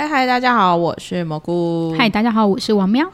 嗨嗨，大家好，我是蘑菇。嗨，大家好，我是王喵。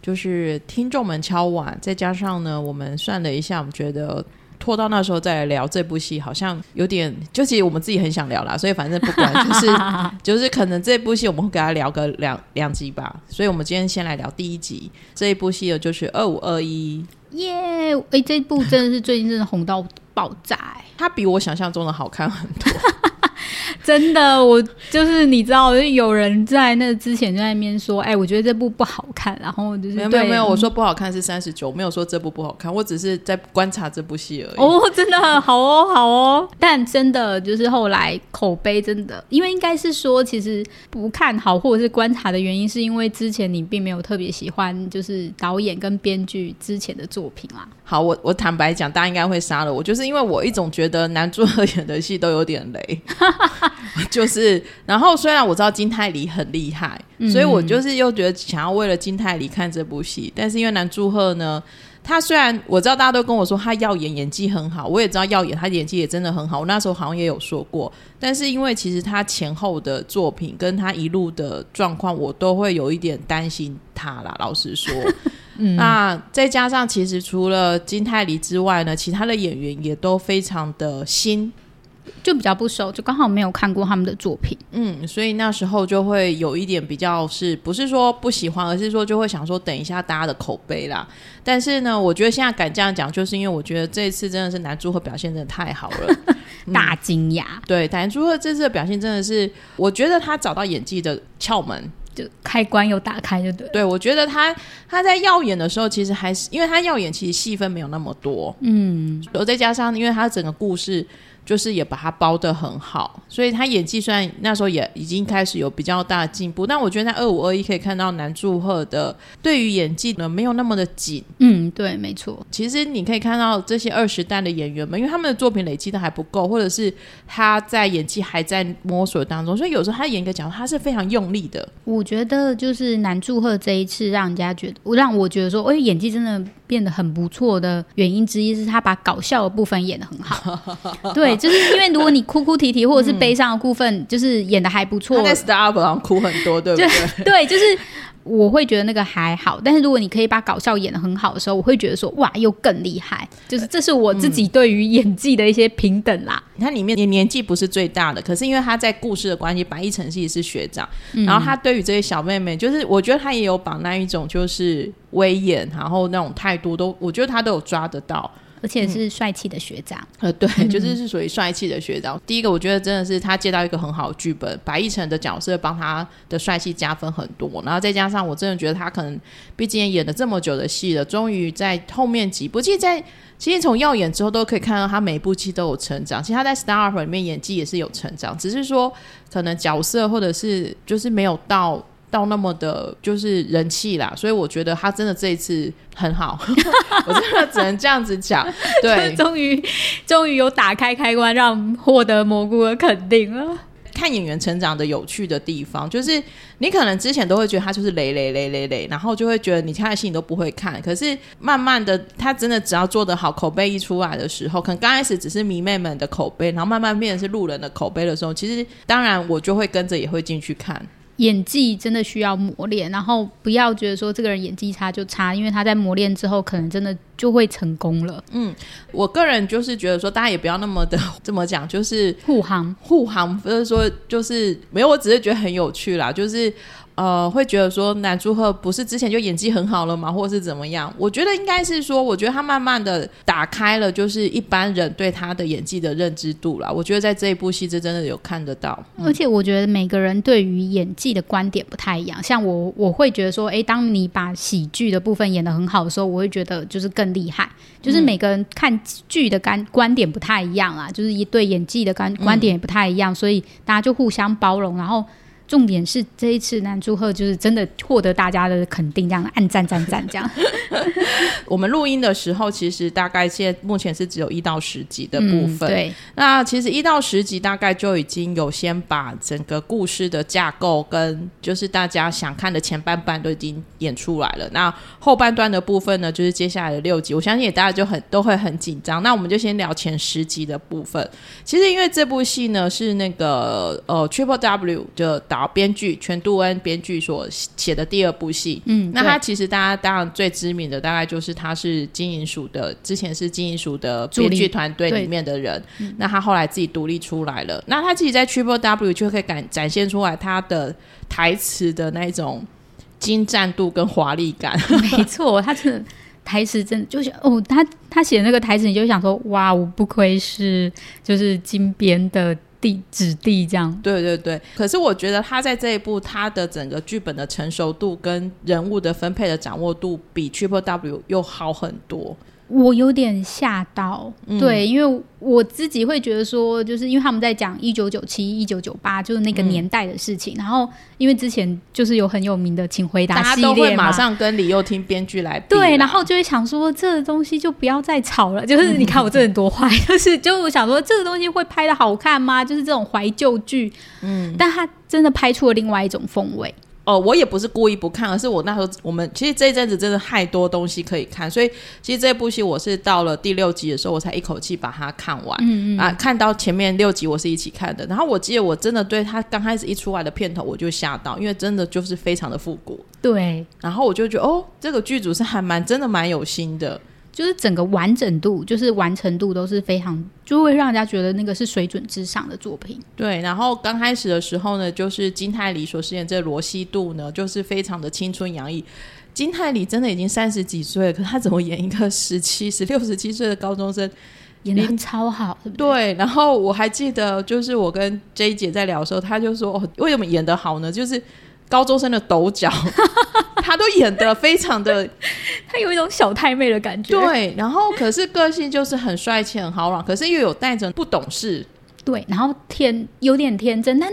就是听众们敲碗，再加上呢，我们算了一下，我们觉得拖到那时候再来聊这部戏，好像有点，就其实我们自己很想聊啦，所以反正不管，就是 就是可能这部戏我们会给他聊个两两集吧。所以我们今天先来聊第一集，这一部戏的就是二五二一。耶！哎，这部真的是最近真的红到爆炸，欸，它比我想象中的好看很多。真的，我就是你知道，就有人在那之前就在那边说，哎、欸，我觉得这部不好看，然后就是没有没有没有，我说不好看是三十九，没有说这部不好看，我只是在观察这部戏而已。哦，真的好哦，好哦，但真的就是后来口碑真的，因为应该是说，其实不看好或者是观察的原因，是因为之前你并没有特别喜欢，就是导演跟编剧之前的作品啦。好，我我坦白讲，大家应该会杀了我，就是因为我一种觉得男主角 演的戏都有点雷。就是，然后虽然我知道金泰梨很厉害，嗯，所以我就是又觉得想要为了金泰梨看这部戏。但是因为南柱赫呢，他虽然我知道大家都跟我说他耀眼演技很好，我也知道耀眼他演技也真的很好。我那时候好像也有说过，但是因为其实他前后的作品跟他一路的状况，我都会有一点担心他啦。老实说，嗯，那再加上其实除了金泰梨之外呢，其他的演员也都非常的新。就比较不熟，就刚好没有看过他们的作品，嗯，所以那时候就会有一点比较是不是说不喜欢，而是说就会想说等一下大家的口碑啦。但是呢，我觉得现在敢这样讲，就是因为我觉得这一次真的是男主角表现真的太好了，大惊讶、嗯。对，男主角这次的表现真的是，我觉得他找到演技的窍门，就开关又打开，就对。对，我觉得他他在耀眼的时候，其实还是因为他耀眼，其实戏份没有那么多，嗯，然后再加上因为他整个故事。就是也把它包得很好，所以他演技虽然那时候也已经开始有比较大的进步，但我觉得在二五二一可以看到南柱赫的对于演技呢没有那么的紧。嗯，对，没错。其实你可以看到这些二十代的演员们，因为他们的作品累积的还不够，或者是他在演技还在摸索当中，所以有时候他演一个角色他是非常用力的。我觉得就是南柱赫这一次让人家觉得，让我觉得说，哎，演技真的变得很不错的原因之一是他把搞笑的部分演得很好。对。就是因为如果你哭哭啼啼或者是悲伤的部分，就是演的还不错。他在 Star Up 上哭很多，对不对？对，就是我会觉得那个还好。但是如果你可以把搞笑演的很好的时候，我会觉得说哇，又更厉害。就是这是我自己对于演技的一些平等啦。你看里面年年纪不是最大的，可是因为他在故事的关系，白易辰其实是学长，然后他对于这些小妹妹，就是我觉得他也有把那一种就是威严，然后那种态度都，我觉得他都有抓得到。而且是帅气的学长，呃，对，就是是属于帅气的学长。嗯。第一个，我觉得真的是他接到一个很好的剧本，白易辰的角色帮他的帅气加分很多。然后再加上，我真的觉得他可能毕竟演了这么久的戏了，终于在后面几部，其实在其实从耀眼之后都可以看到他每一部戏都有成长。其实他在《Star》里面演技也是有成长，只是说可能角色或者是就是没有到。到那么的，就是人气啦，所以我觉得他真的这一次很好，我真的只能这样子讲。对，终于，终于有打开开关，让获得蘑菇的肯定了。看演员成长的有趣的地方，就是你可能之前都会觉得他就是雷雷雷雷雷，然后就会觉得你看的戏你都不会看。可是慢慢的，他真的只要做得好，口碑一出来的时候，可能刚开始只是迷妹们的口碑，然后慢慢变成是路人的口碑的时候，其实当然我就会跟着也会进去看。演技真的需要磨练，然后不要觉得说这个人演技差就差，因为他在磨练之后，可能真的就会成功了。嗯，我个人就是觉得说，大家也不要那么的 这么讲，就是护航护航，不是说就是没有，我只是觉得很有趣啦，就是。呃，会觉得说男主角不是之前就演技很好了吗？或者是怎么样？我觉得应该是说，我觉得他慢慢的打开了，就是一般人对他的演技的认知度啦。我觉得在这一部戏，这真的有看得到。而且我觉得每个人对于演技的观点不太一样。像我，我会觉得说，哎，当你把喜剧的部分演得很好的时候，我会觉得就是更厉害。就是每个人看剧的观观点不太一样啊，就是一对演技的观观点也不太一样，所以大家就互相包容，然后。重点是这一次南柱赫就是真的获得大家的肯定，这样按赞赞赞这样。我们录音的时候，其实大概现在目前是只有一到十集的部分。嗯、对，那其实一到十集大概就已经有先把整个故事的架构跟就是大家想看的前半段都已经演出来了。那后半段的部分呢，就是接下来的六集，我相信也大家就很都会很紧张。那我们就先聊前十集的部分。其实因为这部戏呢是那个呃 Triple W 的导。导、编剧全杜恩编剧所写的第二部戏。嗯，那他其实大家当然最知名的大概就是他是金银署的，之前是金银署的编剧团队里面的人。那他后来自己独立出来了。那他自己在 Triple W 就可以感展现出来他的台词的那种精湛度跟华丽感。没错，他是。台词真的就是哦，他他写那个台词，你就想说哇，我不愧是就是金编的地子弟这样。对对对，可是我觉得他在这一部他的整个剧本的成熟度跟人物的分配的掌握度，比 Triple W 又好很多。我有点吓到，嗯，对，因为我自己会觉得说，就是因为他们在讲一九九七、一九九八，就是那个年代的事情，嗯。然后，因为之前就是有很有名的《请回答》系列嘛，大家都会马上跟李幼听编剧来比。对，然后就会想说，这个东西就不要再吵了。就是你看我这人多坏，嗯，就是就我想说，这个东西会拍的好看吗？就是这种怀旧剧，嗯，但他真的拍出了另外一种风味。哦，我也不是故意不看，而是我那时候我们其实这一阵子真的太多东西可以看，所以其实这部戏我是到了第六集的时候，我才一口气把它看完。嗯嗯啊，看到前面六集我是一起看的，然后我记得我真的对他刚开始一出来的片头我就吓到，因为真的就是非常的复古。对，然后我就觉得哦，这个剧组是还蛮真的蛮有心的。就是整个完整度，就是完成度都是非常，就会让人家觉得那个是水准之上的作品。对，然后刚开始的时候呢，就是金泰梨所饰演这罗西度呢，就是非常的青春洋溢。金泰梨真的已经三十几岁了，可是他怎么演一个十七、十六、十七岁的高中生，演的超好，对不对？对，然后我还记得，就是我跟 J 姐在聊的时候，她就说：“哦，为什么演得好呢？就是。”高中生的抖脚，他都演得非常的，他有一种小太妹的感觉。对，然后可是个性就是很帅气、很豪朗，可是又有带着不懂事。对，然后天有点天真，但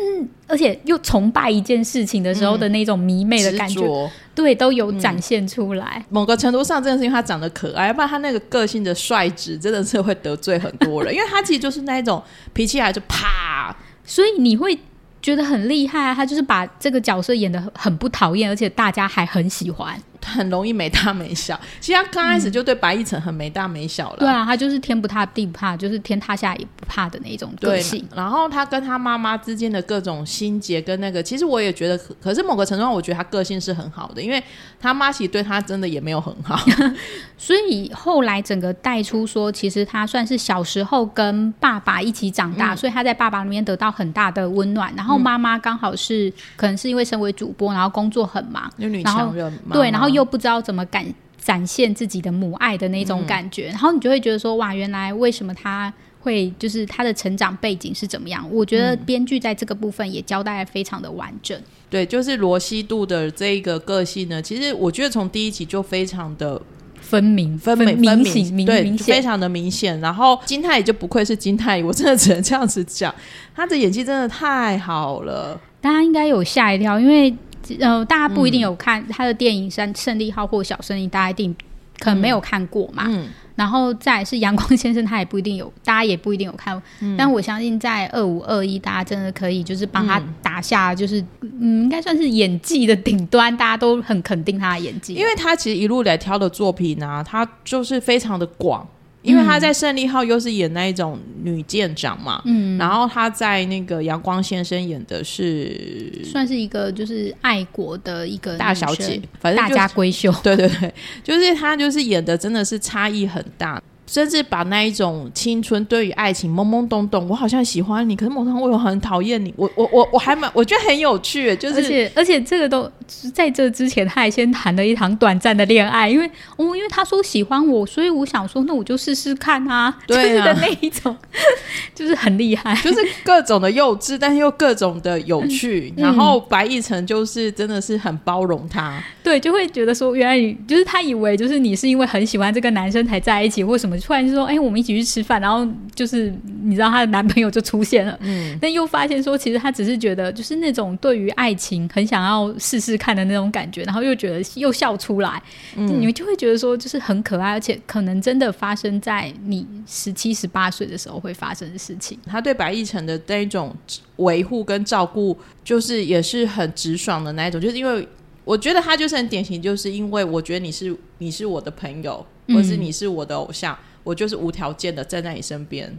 而且又崇拜一件事情的时候的那种迷妹的感觉，嗯、对，都有展现出来、嗯。某个程度上，真的是因为他长得可爱，要不然他那个个性的率直，真的是会得罪很多人。因为他其实就是那一种脾气来就啪，所以你会。觉得很厉害啊！他就是把这个角色演得很不讨厌，而且大家还很喜欢。很容易没大没小，其实他刚开始就对白易辰很没大没小了、嗯。对啊，他就是天不怕地不怕，就是天塌下也不怕的那种个性。然后他跟他妈妈之间的各种心结跟那个，其实我也觉得可，可是某个程度上，我觉得他个性是很好的，因为他妈其实对他真的也没有很好。所以后来整个带出说，其实他算是小时候跟爸爸一起长大，嗯、所以他在爸爸那边得到很大的温暖。然后妈妈刚好是、嗯、可能是因为身为主播，然后工作很忙，有女强人妈妈对，然后。又不知道怎么感展现自己的母爱的那种感觉，嗯，然后你就会觉得说哇，原来为什么他会就是他的成长背景是怎么样？我觉得编剧在这个部分也交代得非常的完整。对，就是罗西度的这一个个性呢，其实我觉得从第一集就非常的分明、分明、分明，对，明非常的明显。然后金泰也就不愧是金泰，我真的只能这样子讲，他的演技真的太好了，大家应该有吓一跳，因为。呃，大家不一定有看他的电影《胜胜利号》或《小胜利》，大家一定可能没有看过嘛。嗯。然后再是阳光先生，他也不一定有，大家也不一定有看。嗯。但我相信在二五二一，大家真的可以就是帮他打下，就是嗯，嗯，应该算是演技的顶端，大家都很肯定他的演技。因为他其实一路来挑的作品呢、啊，他就是非常的广。因为她在胜利号又是演那一种女舰长嘛，嗯，然后她在那个阳光先生演的是算是一个就是爱国的一个大小姐，反正、大家闺秀，对对对，就是她就是演的真的是差异很大。甚至把那一种青春对于爱情懵懵懂懂，我好像喜欢你，可是某种我又很讨厌你。我我我我还蛮我觉得很有趣，就是而且而且这个都在这之前，他还先谈了一场短暂的恋爱，因为哦，因为他说喜欢我，所以我想说，那我就试试看啊，对啊，就是的那一种，就是很厉害，就是各种的幼稚，但是又各种的有趣。嗯、然后白亦辰就是真的是很包容他，对，就会觉得说，原来你就是他以为就是你是因为很喜欢这个男生才在一起，或什么。突然就说：“哎、欸，我们一起去吃饭。”然后就是你知道她的男朋友就出现了，嗯，但又发现说，其实她只是觉得就是那种对于爱情很想要试试看的那种感觉，然后又觉得又笑出来，嗯，你们就会觉得说，就是很可爱，而且可能真的发生在你十七、十八岁的时候会发生的事情。他对白亦辰的那一种维护跟照顾，就是也是很直爽的那一种，就是因为我觉得他就是很典型，就是因为我觉得你是你是我的朋友。或是你是我的偶像，嗯、我就是无条件的站在你身边，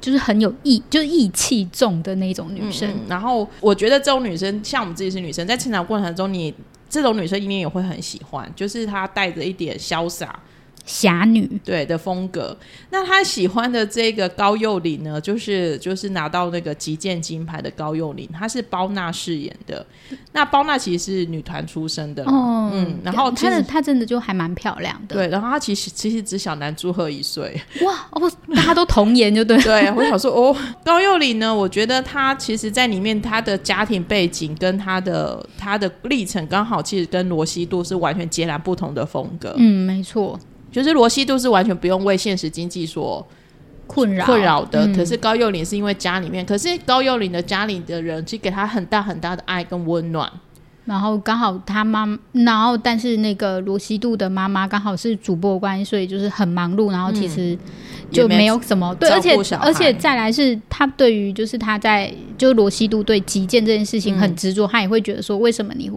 就是很有义，就是义气重的那种女生。嗯嗯、然后我觉得这种女生，像我们自己是女生，在成长过程中，你这种女生一定也会很喜欢，就是她带着一点潇洒。侠女。对的风格，那他喜欢的这个高幼霖呢，就是就是拿到那个击剑金牌的高幼霖，她是包娜饰演的。那包娜其实是女团出身的，哦、嗯，然后她的她真的就还蛮漂亮的，对，然后她其实其实只小男祝贺一岁，哇哦，大家都童颜就对，对，我想说哦，高幼霖呢，我觉得她其实在里面她的家庭背景跟她的她的历程刚好其实跟罗西度是完全截然不同的风格，嗯，没错。就是罗西度是完全不用为现实经济所困扰。困扰的，嗯，可是高幼霖是因为家里面，可是高幼霖的家里的人其实给他很大很大的爱跟温暖，然后刚好他妈，然后但是那个罗西度的妈妈刚好是主播关系，所以就是很忙碌，然后其实就没有什么，嗯，对，而且而且再来是他对于就是他在就罗西度对击剑这件事情很执着，嗯，他也会觉得说为什么你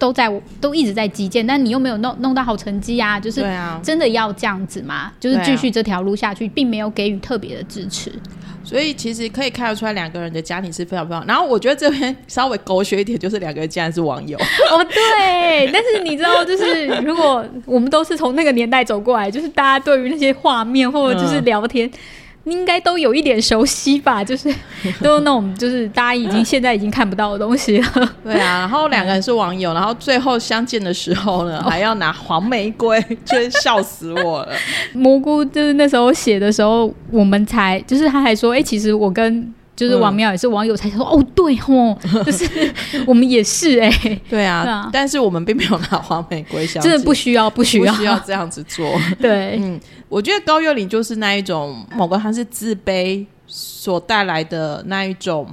都在都一直在击剑，但你又没有弄弄到好成绩啊！就是真的要这样子吗？啊、就是继续这条路下去，并没有给予特别的支持。所以其实可以看得出来，两个人的家庭是非常非常。然后我觉得这边稍微狗血一点，就是两个人竟然是网友。哦，对。但是你知道，就是如果我们都是从那个年代走过来，就是大家对于那些画面或者就是聊天。嗯应该都有一点熟悉吧，就是都那种，就是大家已经现在已经看不到的东西了。对啊，然后两个人是网友，然后最后相见的时候呢，还要拿黄玫瑰，真笑死我了。蘑菇就是那时候写的时候，我们才就是他还说，哎、欸，其实我跟。就是王苗也是网友才说、嗯、哦，对哦，就是我们也是哎、欸，对啊，对啊，但是我们并没有拿黄玫瑰香，真的不需要，不需要，不需要这样子做。对，嗯，我觉得高月玲就是那一种，某个他是自卑所带来的那一种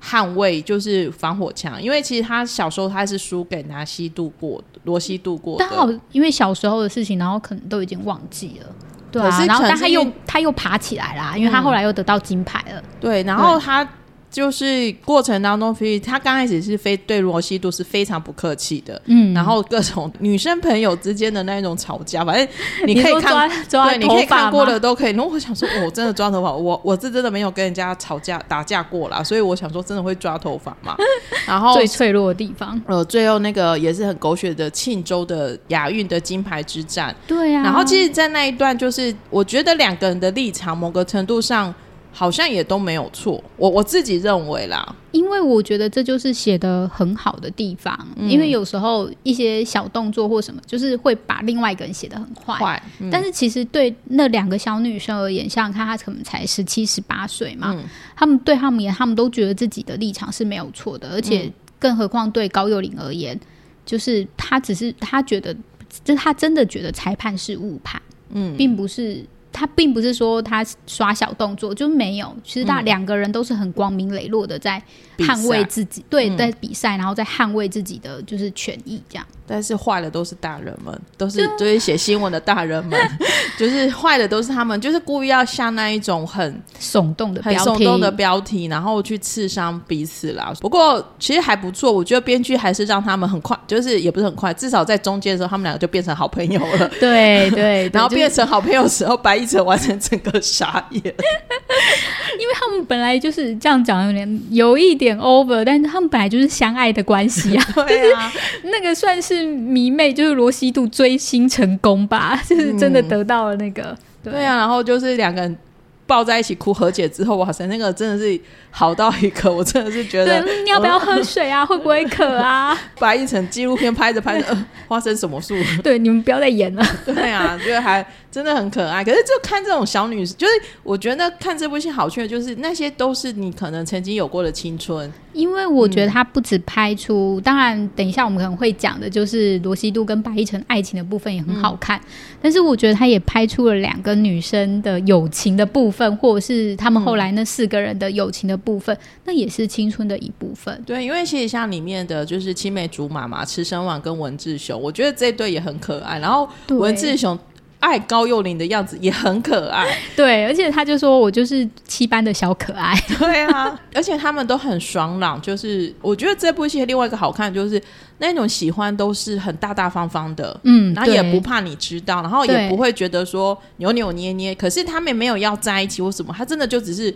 捍卫，就是防火墙。因为其实他小时候他是输给拿西度过罗西度过的，但好因为小时候的事情，然后可能都已经忘记了。对啊，然后但他又他又爬起来啦，因为他后来又得到金牌了。嗯、对，然后他。就是过程当中，非他刚开始是非对罗西度是非常不客气的，嗯，然后各种女生朋友之间的那一种吵架，反正 你可以看，对，你可以看过的都可以。然后我想说，我真的抓头发，我我是真的没有跟人家吵架打架过啦，所以我想说，真的会抓头发嘛。然后最脆弱的地方，呃，最后那个也是很狗血的庆州的亚运的金牌之战，对啊。然后其实，在那一段，就是我觉得两个人的立场，某个程度上。好像也都没有错，我我自己认为啦，因为我觉得这就是写的很好的地方，嗯，因为有时候一些小动作或什么，就是会把另外一个人写的很坏，嗯，但是其实对那两个小女生而言，像她，她可能才十七、十八岁嘛，嗯，他们对他们也，他们都觉得自己的立场是没有错的，而且更何况对高幼玲而言，就是她只是她觉得，就是她真的觉得裁判是误判，嗯，并不是。他并不是说他耍小动作，就没有。其实他两个人都是很光明磊落的在捍卫自己，对，在比赛，然后在捍卫自己的就是权益这样。但是坏的都是大人们，都是就，是写新闻的大人们，就是坏的都是他们，就是故意要下那一种很耸动的、很耸动的标题，然后去刺伤彼此啦。不过其实还不错，我觉得编剧还是让他们很快，就是也不是很快，至少在中间的时候，他们两个就变成好朋友了。对对，对，然后变成好朋友的时候，白亦辰完成整个傻眼，因为他们本来就是这样讲，有点有一点 over，但是他们本来就是相爱的关系啊。对啊，那个算是。迷妹就是罗西度追星成功吧，就是真的得到了那个、嗯、对，对啊，然后就是两个人抱在一起哭和解之后，哇塞，那个真的是好到一个，我真的是觉得，你要不要喝水啊？会不会渴啊？白一成纪录片拍着拍着，呃，发生什么事？对，你们不要再演了。对啊，觉得还真的很可爱。可是就看这种小女生，就是我觉得看这部戏好趣的，就是那些都是你可能曾经有过的青春。因为我觉得他不止拍出，嗯、当然等一下我们可能会讲的，就是罗西度跟白亦辰爱情的部分也很好看，嗯。但是我觉得他也拍出了两个女生的友情的部分，或者是他们后来那四个人的友情的部分，嗯，那也是青春的一部分。对，因为其实像里面的就是青梅竹马嘛，池生晚跟文志雄，我觉得这对也很可爱。然后文志雄。爱高幼霖的样子也很可爱，对，而且他就说我就是七班的小可爱，对啊，而且他们都很爽朗，就是我觉得这部戏另外一个好看就是那种喜欢都是很大大方方的，嗯，然后也不怕你知道，然后也不会觉得说扭扭捏捏，可是他们没有要在一起或什么，他真的就只是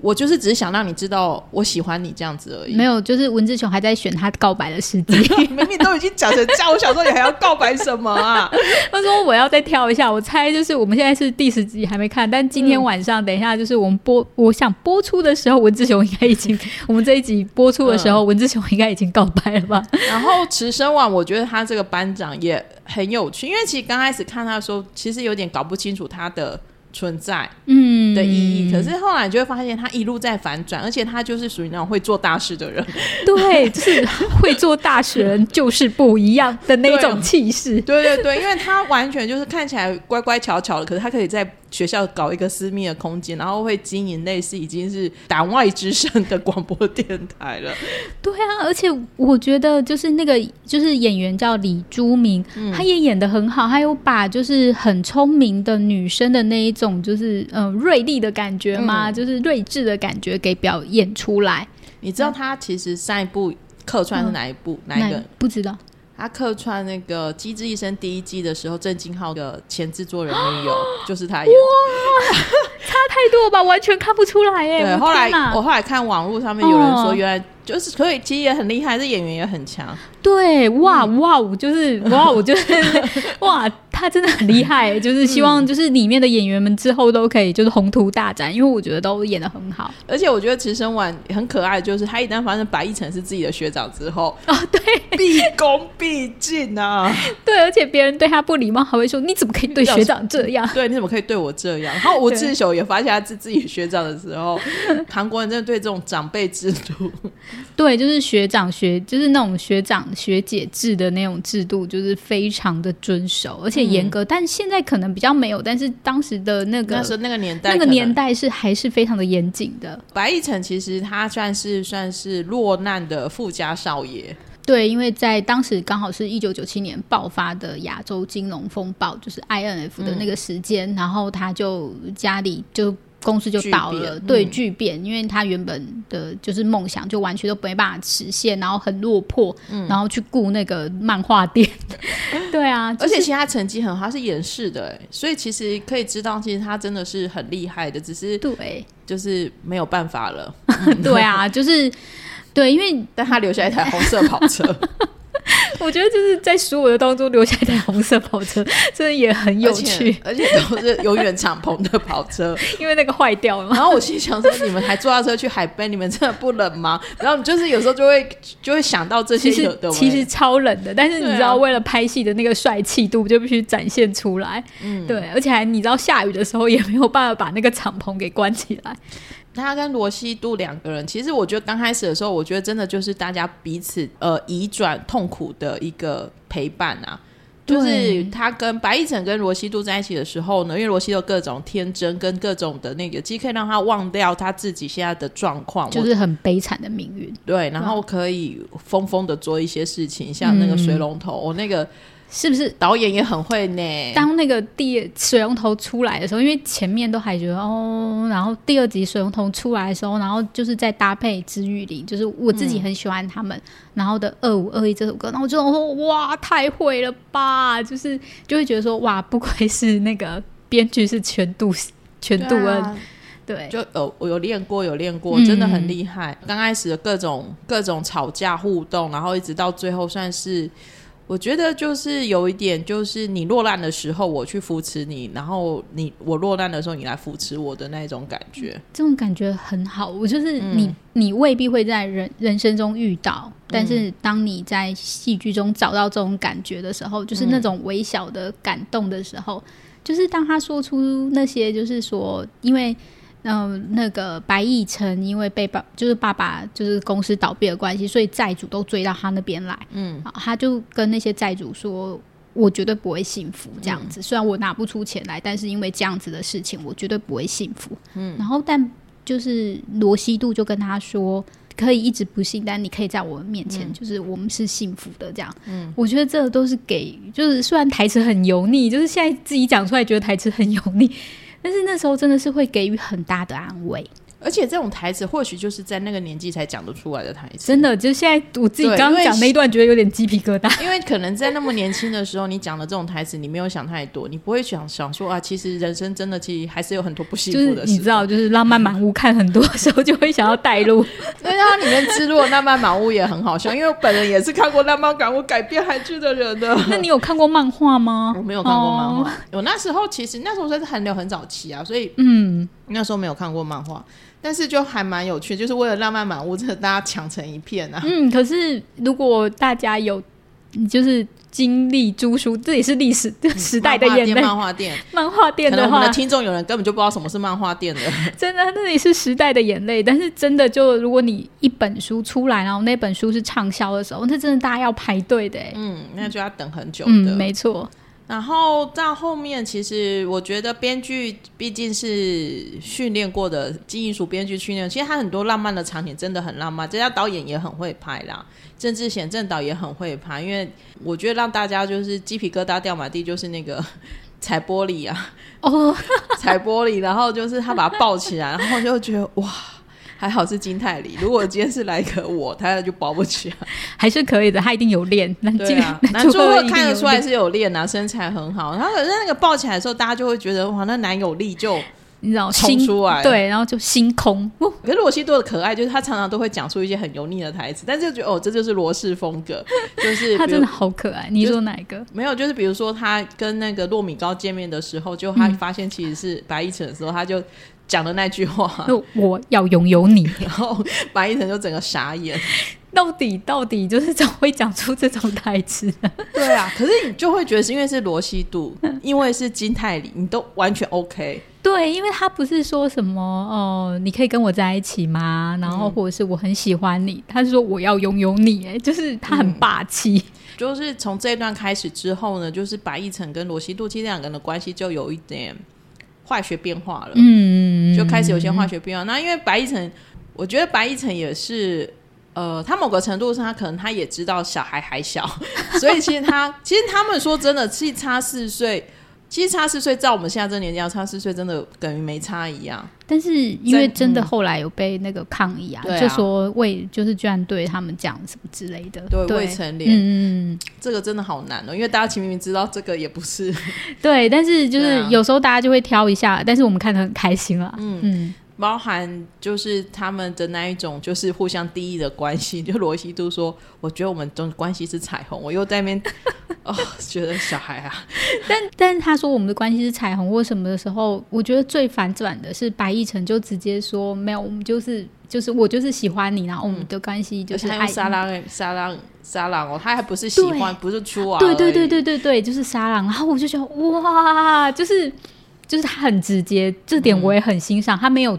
我就是只是想让你知道我喜欢你这样子而已。没有，就是文志雄还在选他告白的时机，明明都已经讲成这样，我想说你还要告白什么啊？他说我要再挑一下，我猜就是我们现在是第十集还没看，但今天晚上等一下就是我们播，我想播出的时候，文志雄应该已经，我们这一集播出的时候，嗯、文志雄应该已经告白了吧？然后池生婉，我觉得他这个班长也很有趣，因为其实刚开始看他的时候，其实有点搞不清楚他的。存在嗯的意义，嗯、可是后来就会发现他一路在反转，而且他就是属于那种会做大事的人，对，就是会做大事人就是不一样的那种 气势，对对对，因为他完全就是看起来乖乖巧巧的，可是他可以在。学校搞一个私密的空间，然后会经营类似已经是党外之声的广播电台了。对啊，而且我觉得就是那个就是演员叫李珠明，嗯、他也演的很好，他有把就是很聪明的女生的那一种就是嗯锐利的感觉嘛，嗯、就是睿智的感觉给表演出来。你知道他其实上一部客串是哪一部？嗯、哪一个？不知道。他客串那个《机智医生》第一季的时候，郑敬浩的前制作人女友 就是他演。哇，差太多吧，完全看不出来耶。对，后来我后来看网络上面有人说，原来就是可以，其实也很厉害，这演员也很强。对，哇哇，我就是哇，我就是 哇。他真的很厉害，就是希望就是里面的演员们之后都可以就是宏图大展，因为我觉得都演的很好，而且我觉得池生晚很可爱，就是他一旦发现白亦辰是自己的学长之后啊，对，毕恭毕敬啊，对，而且别人对他不礼貌，还会说你怎么可以对学长这样？对，你怎么可以对我这样？然后吴志雄也发现他是自己学长的时候，韩国人真的对这种长辈制度，对，就是学长学就是那种学长学姐制的那种制度，就是非常的遵守，而且。严格，但现在可能比较没有，但是当时的那个那时候那个年代，那个年代是还是非常的严谨的。白亦辰其实他算是算是落难的富家少爷，对，因为在当时刚好是一九九七年爆发的亚洲金融风暴，就是 INF 的那个时间，嗯、然后他就家里就。公司就倒了，对，巨变，嗯、因为他原本的就是梦想就完全都没办法实现，然后很落魄，嗯、然后去雇那个漫画店，对啊，就是、而且其实他成绩很好，他是演戏的，哎，所以其实可以知道，其实他真的是很厉害的，只是对，就是没有办法了，对啊，就是对，因为但他留下一台红色跑车。我觉得就是在所有的当中留下一台红色跑车，真的也很有趣，而且，都是永远敞篷的跑车，因为那个坏掉了。然后我心想说：你们还坐车去海边，你们真的不冷吗？然后你就是有时候就会就会想到这些其实超冷的，但是你知道，为了拍戏的那个帅气度，就必须展现出来。嗯，对，而且还你知道下雨的时候也没有办法把那个敞篷给关起来。他跟罗西度两个人，其实我觉得刚开始的时候，我觉得真的就是大家彼此呃移转痛苦的一个陪伴啊。就是他跟白亦晨跟罗西度在一起的时候呢，因为罗西度各种天真跟各种的那个，既可以让他忘掉他自己现在的状况，就是很悲惨的命运。对，然后可以疯疯的做一些事情，像那个水龙头，我、嗯、那个。是不是导演也很会呢？当那个第水龙头出来的时候，因为前面都还觉得哦，然后第二集水龙头出来的时候，然后就是在搭配知玉玲，就是我自己很喜欢他们，嗯、然后的二五二一这首歌，然后我就说哇，太会了吧！就是就会觉得说哇，不愧是那个编剧是全度全度恩，对，就有我有练过，有练过，真的很厉害。嗯、刚开始的各种各种吵架互动，然后一直到最后算是。我觉得就是有一点，就是你落难的时候，我去扶持你；然后你我落难的时候，你来扶持我的那种感觉。这种感觉很好。我就是你，嗯、你未必会在人人生中遇到，但是当你在戏剧中找到这种感觉的时候，就是那种微小的感动的时候，嗯、就是当他说出那些，就是说，因为。嗯、呃，那个白亦辰因为被爸就是爸爸就是公司倒闭的关系，所以债主都追到他那边来。嗯，他就跟那些债主说：“我绝对不会幸福这样子。嗯、虽然我拿不出钱来，但是因为这样子的事情，我绝对不会幸福。”嗯，然后但就是罗西度就跟他说：“可以一直不幸，但你可以在我们面前，嗯、就是我们是幸福的。”这样，嗯，我觉得这都是给，就是虽然台词很油腻，就是现在自己讲出来觉得台词很油腻。但是那时候真的是会给予很大的安慰，而且这种台词或许就是在那个年纪才讲得出来的台词。真的，就现在我自己刚刚讲那一段，觉得有点鸡皮疙瘩。因为可能在那么年轻的时候，你讲的这种台词，你没有想太多，你不会想想说啊，其实人生真的其实还是有很多不幸福的事。你知道，就是浪漫满屋看很多时候就会想要带入。对它，里面植入浪漫满屋也很好笑，因为我本人也是看过浪漫满屋改编韩剧的人的。那你有看过漫画吗？我没有看过漫画。我那时候其实那时候算是韩流很早期啊，所以嗯，那时候没有看过漫画。但是就还蛮有趣，就是为了浪漫满屋，真的大家抢成一片啊。嗯，可是如果大家有就是经历租书，这也是历史时代的眼泪。漫画店，漫画店 的话，我们的听众有人根本就不知道什么是漫画店的。真的，那里是时代的眼泪。但是真的，就如果你一本书出来，然后那本书是畅销的时候，那真的大家要排队的。嗯，那就要等很久的。嗯，没错。然后到后面，其实我觉得编剧毕竟是训练过的金银鼠编剧训练，其实他很多浪漫的场景真的很浪漫。这家导演也很会拍啦，郑智贤郑导也很会拍。因为我觉得让大家就是鸡皮疙瘩掉满地，就是那个 踩玻璃啊，哦，踩玻璃，然后就是他把它抱起来，然后就觉得哇。还好是金泰梨，如果今天是来个我，他就保不起来，还是可以的，他一定有练。那对啊，男主会看得出来是有练啊，身材很好。然后可是那个抱起来的时候，大家就会觉得哇，那男友力就你知道冲出来，对，然后就星空。可是罗西多的可爱就是他常常都会讲出一些很油腻的台词，但是就觉得哦，这就是罗氏风格，就是他真的好可爱。你说哪一个？没有，就是比如说他跟那个糯米糕见面的时候，就他发现其实是白一晨的时候，他就。讲的那句话，我要拥有你，然后白易辰就整个傻眼，到底到底就是怎么会讲出这种台词？对啊，可是你就会觉得是因为是罗西度，因为是金泰里，你都完全 OK。对，因为他不是说什么哦，你可以跟我在一起吗？然后或者是我很喜欢你，他是说我要拥有你，哎，就是他很霸气。嗯，就是从这一段开始之后呢，就是白亦辰跟罗西度其实两个人的关系就有一点。化学变化了，嗯，就开始有些化学变化。那因为白一城，我觉得白一城也是，呃，他某个程度上，他可能他也知道小孩还小，所以其实他，其实他们说真的，其实差四岁。其实差四岁，在我们现在这年纪要差四岁，真的等于没差一样。但是因为真的后来有被那个抗议啊，嗯、就说未就是居然对他们讲什么之类的，对，对未成年，嗯，这个真的好难哦，因为大家其实明明知道这个也不是，对，但是就是有时候大家就会挑一下，但是我们看得很开心啊，嗯嗯。包含就是他们的那一种，就是互相敌意的关系。就罗西都说：“我觉得我们的关系是彩虹。”我又在那边 哦，觉得小孩啊。但但是他说我们的关系是彩虹或什么的时候，我觉得最反转的是白亦晨就直接说：“没有，我们就是就是我就是喜欢你，然后我们的关系就是爱。”沙朗沙朗沙朗哦，他还不是喜欢，不是出啊。对对对对对对，就是沙朗。然后我就觉得哇，就是就是他很直接，这点我也很欣赏。嗯、他没有。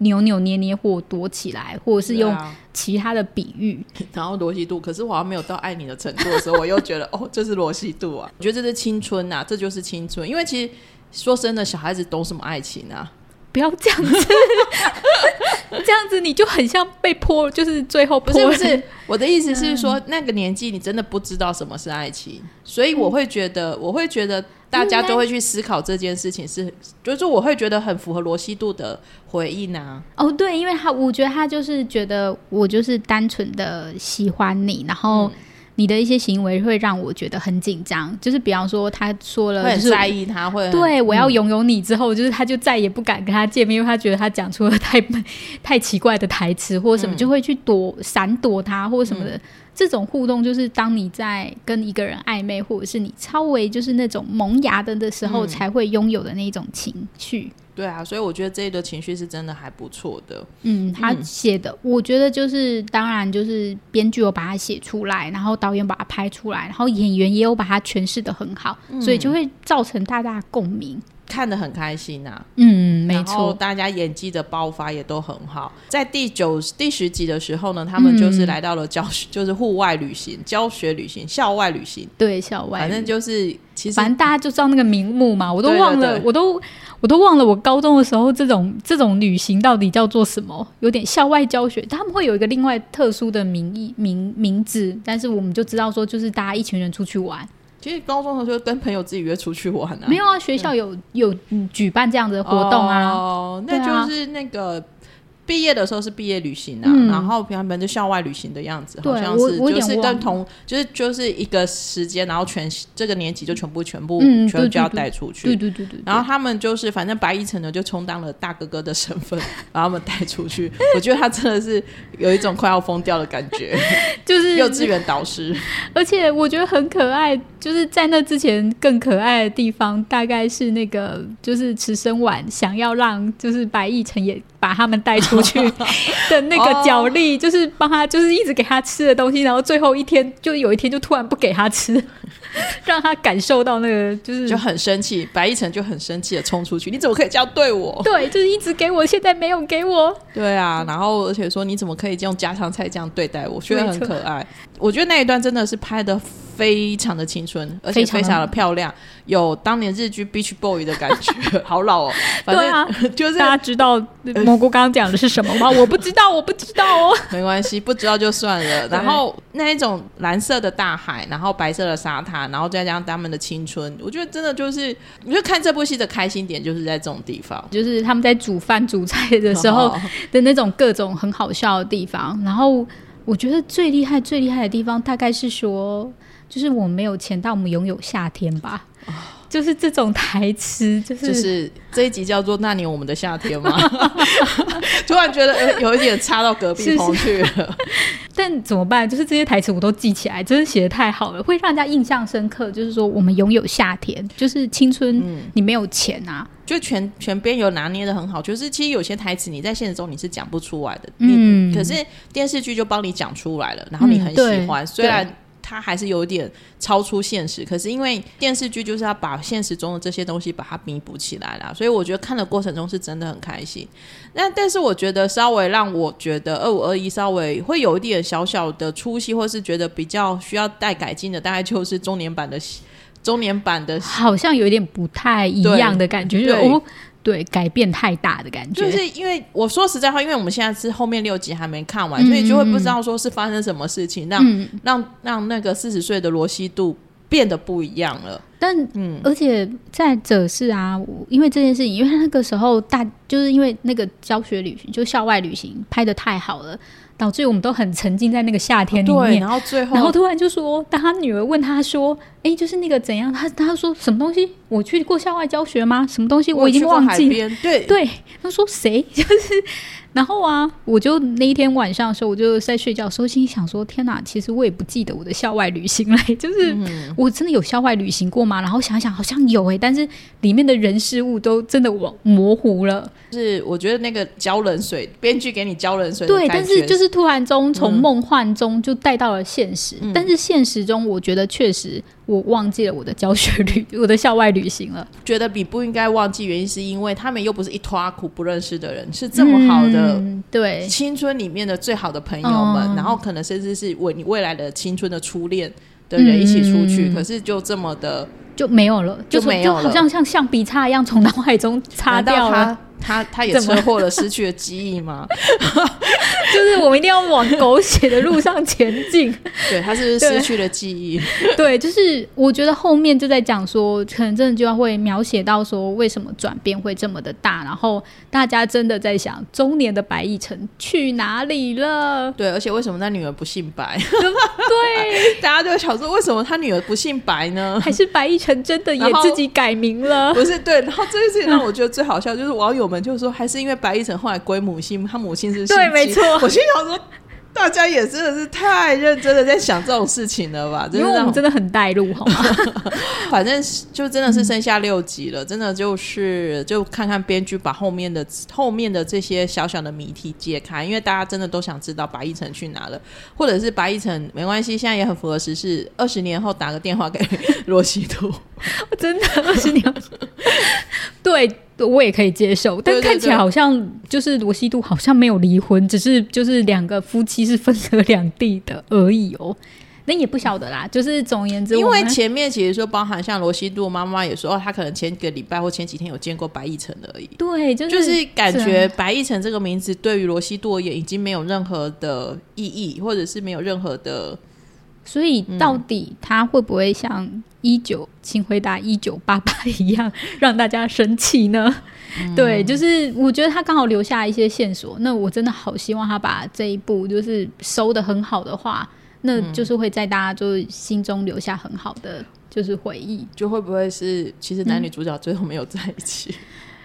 扭扭捏捏或躲起来，或者是用其他的比喻，啊、然后罗西度，可是我还没有到爱你的程度的时候，我又觉得 哦，这是罗西度啊！我觉得这是青春呐、啊，这就是青春。因为其实说真的，小孩子懂什么爱情啊？不要这样子，这样子你就很像被泼，就是最后不是不是。我的意思是说，嗯、那个年纪你真的不知道什么是爱情，所以我会觉得，我会觉得。大家都会去思考这件事情是，是就是我会觉得很符合罗西度的回应啊。哦，对，因为他我觉得他就是觉得我就是单纯的喜欢你，然后你的一些行为会让我觉得很紧张。就是比方说，他说了，就是在意他会对我要拥有你之后，就是他就再也不敢跟他见面，因为他觉得他讲出了太 太奇怪的台词或什么，就会去躲闪躲他或什么的。这种互动就是当你在跟一个人暧昧，或者是你稍微就是那种萌芽的的时候，才会拥有的那种情绪。嗯。对啊，所以我觉得这一段情绪是真的还不错的。嗯，他写的，嗯、我觉得就是当然就是编剧有把它写出来，然后导演把它拍出来，然后演员也有把它诠释的很好，嗯、所以就会造成大家共鸣。看得很开心呐、啊，嗯，没错，大家演技的爆发也都很好。在第九、第十集的时候呢，他们就是来到了教学，嗯、就是户外旅行、教学旅行、校外旅行。对，校外，反正就是其实反正大家就知道那个名目嘛，我都忘了，我都我都忘了，我高中的时候这种这种旅行到底叫做什么？有点校外教学，他们会有一个另外特殊的名义名名字，但是我们就知道说，就是大家一群人出去玩。其实高中的时候跟朋友自己约出去玩啊，没有啊，学校有有举办这样的活动啊，哦，那就是那个毕业的时候是毕业旅行啊，嗯、然后原本就校外旅行的样子，好像是就是跟同就是就是一个时间，然后全这个年级就全部全部、嗯、全部就要带出去，对对对对，对。然后他们就是反正白亦辰呢就充当了大哥哥的身份，把他们带出去。我觉得他真的是有一种快要疯掉的感觉，就是幼稚园导师，而且我觉得很可爱。就是在那之前更可爱的地方，大概是那个就是池生晚想要让就是白亦晨也把他们带出去 的那个角力，就是帮他就是一直给他吃的东西，然后最后一天就有一天就突然不给他吃，让他感受到那个就是就很生气，白亦辰就很生气的冲出去，你怎么可以这样对我？对，就是一直给我，现在没有给我。对啊，然后而且说你怎么可以用家常菜这样对待我？我觉得很可爱。我觉得那一段真的是拍的。非常的青春，而且非常的漂亮，有当年日剧《Beach Boy》的感觉，好老哦。反正对啊，就是大家知道蘑菇刚刚讲的是什么吗？我不知道，我不知道哦。没关系，不知道就算了。然后那一种蓝色的大海，然后白色的沙滩，然后再加上他们的青春，我觉得真的就是，我觉得看这部戏的开心点就是在这种地方，就是他们在煮饭煮菜的时候的那种各种很好笑的地方。然后我觉得最厉害、最厉害的地方，大概是说。就是我们没有钱，但我们拥有夏天吧。哦、就是这种台词，就是就是这一集叫做《那年我们的夏天》吗？突然觉得、呃、有一点插到隔壁棚去了是是。但怎么办？就是这些台词我都记起来，真的写的太好了，会让人家印象深刻。就是说，我们拥有夏天，就是青春。你没有钱啊，嗯、就全全编有拿捏的很好。就是其实有些台词你在现实中你是讲不出来的，嗯，可是电视剧就帮你讲出来了，然后你很喜欢，嗯、虽然。它还是有点超出现实，可是因为电视剧就是要把现实中的这些东西把它弥补起来啦，所以我觉得看的过程中是真的很开心。那但是我觉得稍微让我觉得二五二一稍微会有一点小小的出戏，或是觉得比较需要待改进的，大概就是中年版的中年版的，好像有点不太一样的感觉，就是哦。对，改变太大的感觉，就是因为我说实在话，因为我们现在是后面六集还没看完，嗯、所以就会不知道说是发生什么事情，让、嗯、让让那个四十岁的罗西度变得不一样了。但嗯，而且再者是啊，因为这件事情，因为那个时候大，就是因为那个教学旅行，就校外旅行拍的太好了。导致我们都很沉浸在那个夏天里面，然后最后，然后突然就说，当他女儿问他说：“哎，就是那个怎样？”他他说：“什么东西？我去过校外教学吗？什么东西？我已经忘记了。”对对，他说谁？就是。然后啊，我就那一天晚上的时候，我就在睡觉的时候，心里想说：天哪，其实我也不记得我的校外旅行了，就是我真的有校外旅行过吗？然后想想，好像有诶、欸，但是里面的人事物都真的我模糊了。就是我觉得那个浇冷水，编剧给你浇冷水，对，但是就是突然中从梦幻中就带到了现实，嗯、但是现实中我觉得确实。我忘记了我的教学旅，我的校外旅行了。觉得比不应该忘记，原因是因为他们又不是一坨苦不认识的人，是这么好的，嗯、对青春里面的最好的朋友们，然后可能甚至是为你未来的青春的初恋的人一起出去，嗯、可是就这么的就没有了，就没有了，就好像像橡皮擦一样从脑海中擦掉了。他他也车祸了，失去了记忆吗？就是我们一定要往狗血的路上前进。对，他是，是失去了记忆。对，就是我觉得后面就在讲说，可能真的就要会描写到说，为什么转变会这么的大，然后大家真的在想，中年的白亦晨去哪里了？对，而且为什么他女儿不姓白？对，大家就会想说，为什么他女儿不姓白呢？还是白亦晨真的也自己改名了？不是，对。然后这件事情让我觉得最好笑，就是网友。我们就说，还是因为白亦辰后来归母亲，他母亲是姓对，没错。我心想说，大家也真的是太认真的在想这种事情了吧？因为我们真的很带路，好吗？反正就真的是剩下六集了，嗯、真的就是就看看编剧把后面的后面的这些小小的谜题解开，因为大家真的都想知道白亦辰去哪了，或者是白亦辰没关系，现在也很符合时事，二十年后打个电话给罗西图，真的二十年后，对。我也可以接受，但看起来好像就是罗西度好像没有离婚，只是就是两个夫妻是分隔两地的而已哦。那也不晓得啦，就是总而言之，因为前面其实说包含像罗西度妈妈也说，哦，她可能前几个礼拜或前几天有见过白亦辰而已。对，就是、就是感觉白亦辰这个名字对于罗西度而言已经没有任何的意义，或者是没有任何的。所以到底他会不会像一九，请回答一九八八 一样让大家生气呢？嗯、对，就是我觉得他刚好留下一些线索。那我真的好希望他把这一部就是收的很好的话，那就是会在大家就是心中留下很好的就是回忆。就会不会是其实男女主角最后没有在一起？嗯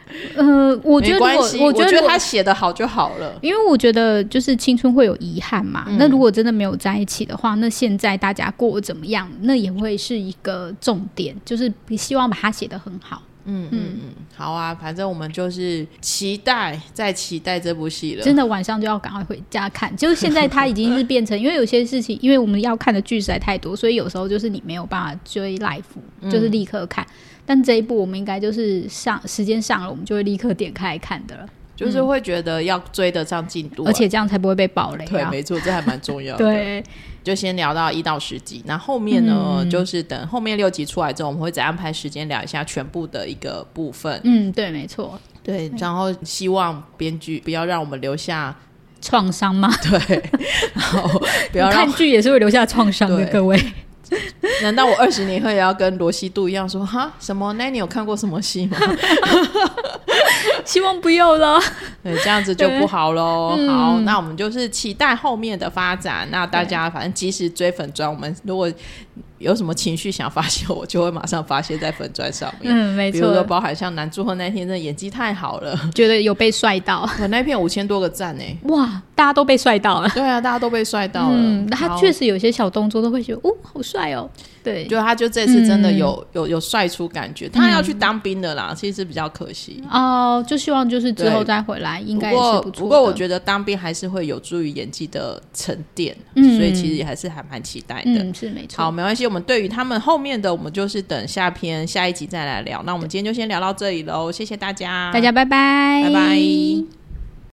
呃，我觉得我，我觉得他写的好就好了，因为我觉得就是青春会有遗憾嘛。嗯、那如果真的没有在一起的话，那现在大家过得怎么样？那也会是一个重点，就是希望把它写得很好。嗯嗯嗯，好啊，反正我们就是期待，再期待这部戏了。真的晚上就要赶快回家看，就是现在它已经是变成，因为有些事情，因为我们要看的剧实在太多，所以有时候就是你没有办法追 live，就是立刻看。嗯但这一部我们应该就是上时间上了，我们就会立刻点开来看的了，就是会觉得要追得上进度，啊，而且这样才不会被爆雷，啊。对，没错，这还蛮重要的。对，就先聊到一到十集，那后面呢，嗯，就是等后面六集出来之后，我们会再安排时间聊一下全部的一个部分。嗯，对，没错，对，然后希望编剧不要让我们留下创伤吗？对，然后不要 看剧也是会留下创伤的，各位。难道我二十年后也要跟罗西度一样说哈什么？那你有看过什么戏吗？希望不要了。对，这样子就不好喽。嗯、好，那我们就是期待后面的发展。那大家反正及时追粉砖，我们如果有什么情绪想发泄，我就会马上发泄在粉砖上面。嗯，没错。比如说，包含像男祝贺那天，真的演技太好了，觉得有被帅到。我那片五千多个赞呢，哇，大家都被帅到了。对啊，大家都被帅到了。嗯，他确实有些小动作都会觉得，哦，好帅哦。对，就他就这次真的有、嗯、有有帅出感觉，他要去当兵的啦，嗯、其实比较可惜哦。就希望就是之后再回来，应该是不错。不过不过我觉得当兵还是会有助于演技的沉淀，嗯、所以其实也还是还蛮期待的。嗯，是没错。好，没关系，我们对于他们后面的，我们就是等下篇下一集再来聊。那我们今天就先聊到这里喽，谢谢大家，大家拜拜，拜拜。